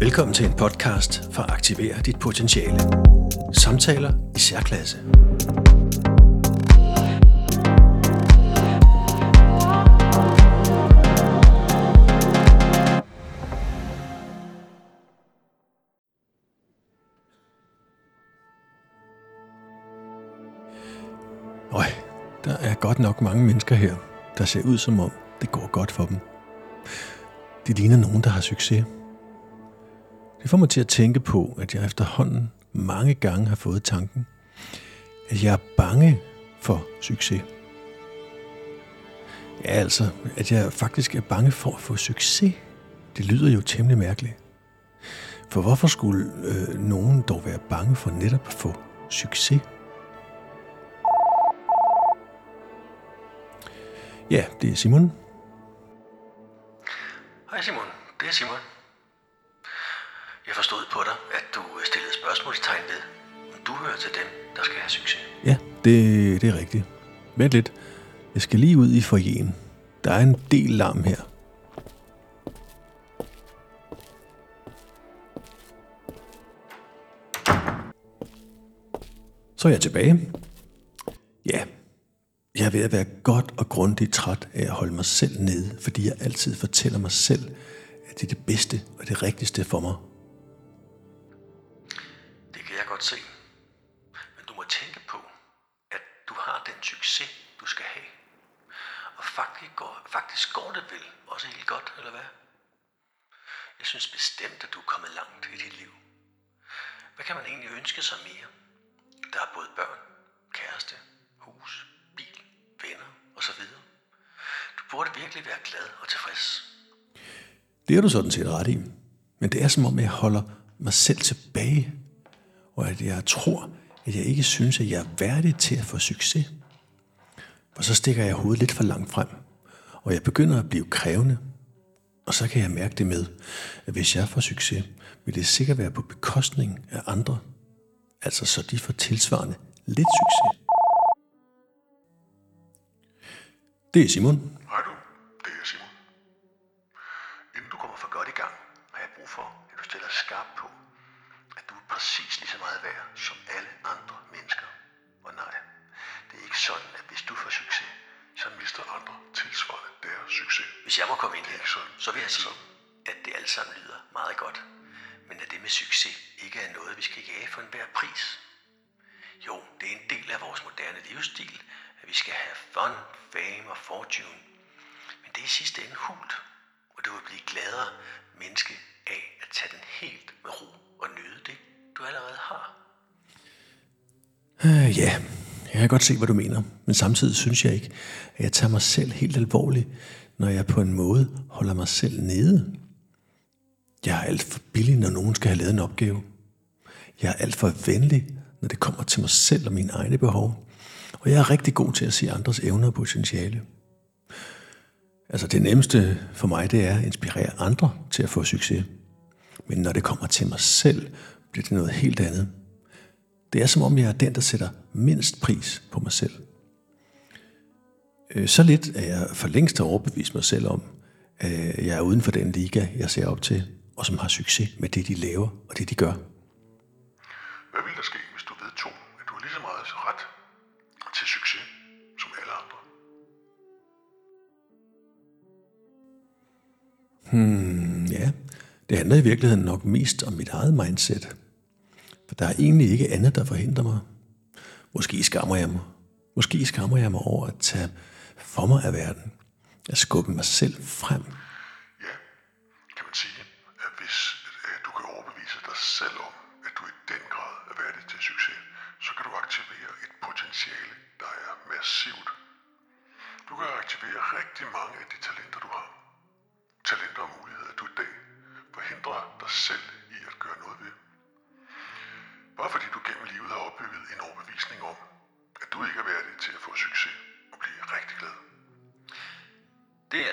Velkommen til en podcast for at aktivere dit potentiale. Samtaler i særklasse. Øj, der er godt nok mange mennesker her, der ser ud som om det går godt for dem. De ligner nogen, der har succes. Det får mig til at tænke på, at jeg efterhånden mange gange har fået tanken, at jeg er bange for succes. Ja, altså, at jeg faktisk er bange for at få succes. Det lyder jo temmelig mærkeligt. For hvorfor skulle øh, nogen dog være bange for netop at få succes? Ja, det er Simon. Hej Simon, det er Simon. Jeg forstod på dig, at du stillede spørgsmålstegn ved, om du hører til dem, der skal have succes. Ja, det, det er rigtigt. Vent lidt. Jeg skal lige ud i forjen. Der er en del larm her. Så er jeg tilbage. Ja, jeg er ved at være godt og grundigt træt af at holde mig selv nede, fordi jeg altid fortæller mig selv, at det er det bedste og det rigtigste for mig. Det kan jeg godt se. Men du må tænke på, at du har den succes, du skal have. Og faktisk går, faktisk går det vel også helt godt, eller hvad? Jeg synes bestemt, at du er kommet langt i dit liv. Hvad kan man egentlig ønske sig mere? Der er både børn, kæreste, osv. Du burde virkelig være glad og tilfreds. Det er du sådan set ret i. Men det er som om, jeg holder mig selv tilbage. Og at jeg tror, at jeg ikke synes, at jeg er værdig til at få succes. For så stikker jeg hovedet lidt for langt frem. Og jeg begynder at blive krævende. Og så kan jeg mærke det med, at hvis jeg får succes, vil det sikkert være på bekostning af andre. Altså så de får tilsvarende lidt succes. Det er Simon. Hej du, det er Simon. Inden du kommer for godt i gang, har jeg brug for, at du stiller skarpt på, at du er præcis lige så meget værd som alle andre mennesker. Og nej, det er ikke sådan, at hvis du får succes, så mister andre tilsvarende deres succes. Hvis jeg må komme ind Det er her, sådan. så vil jeg sige, at det alt sammen lyder meget godt. Men at det med succes ikke er noget, vi skal jage for enhver pris. Jo, det er en del af vores moderne livsstil, vi skal have fun, fame og fortune. Men det er i sidste ende hult, og du vil blive gladere menneske af at tage den helt med ro og nyde det, du allerede har. Øh, ja, jeg kan godt se, hvad du mener. Men samtidig synes jeg ikke, at jeg tager mig selv helt alvorligt, når jeg på en måde holder mig selv nede. Jeg er alt for billig, når nogen skal have lavet en opgave. Jeg er alt for venlig, når det kommer til mig selv og mine egne behov. Og jeg er rigtig god til at se andres evner og potentiale. Altså det nemmeste for mig, det er at inspirere andre til at få succes. Men når det kommer til mig selv, bliver det noget helt andet. Det er som om, jeg er den, der sætter mindst pris på mig selv. Øh, så lidt er jeg for længst har overbevist mig selv om, at jeg er uden for den liga, jeg ser op til, og som har succes med det, de laver og det, de gør. Hmm, ja, det handler i virkeligheden nok mest om mit eget mindset. For der er egentlig ikke andet, der forhindrer mig. Måske skammer jeg mig. Måske skammer jeg mig over at tage for mig af verden. At skubbe mig selv frem. Ja, kan man sige, at hvis øh, du kan overbevise dig selv om, at du i den grad er værdig til succes, så kan du aktivere et potentiale, der er massivt. Du kan aktivere rigtig mange af de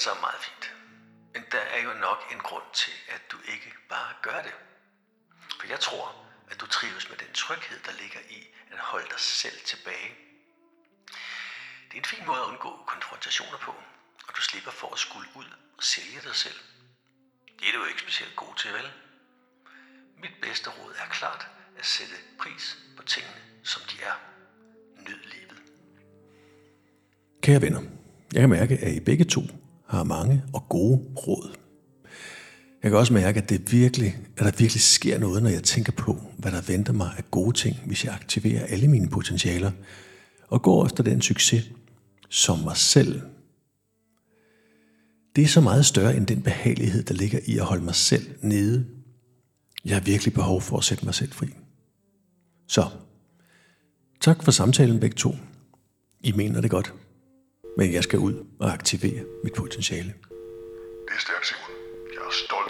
alt sammen meget fint. Men der er jo nok en grund til, at du ikke bare gør det. For jeg tror, at du trives med den tryghed, der ligger i at holde dig selv tilbage. Det er en fin måde at undgå konfrontationer på, og du slipper for at skulle ud og sælge dig selv. Det er du jo ikke specielt god til, vel? Mit bedste råd er klart at sætte pris på tingene, som de er. Nyd livet. Kære venner, jeg kan mærke, at I begge to har mange og gode råd. Jeg kan også mærke, at, det virkelig, at der virkelig sker noget, når jeg tænker på, hvad der venter mig af gode ting, hvis jeg aktiverer alle mine potentialer og går efter den succes, som mig selv. Det er så meget større end den behagelighed, der ligger i at holde mig selv nede. Jeg har virkelig behov for at sætte mig selv fri. Så, tak for samtalen begge to. I mener det godt. Men jeg skal ud og aktivere mit potentiale. Det er stærkt, Simon. Jeg er stolt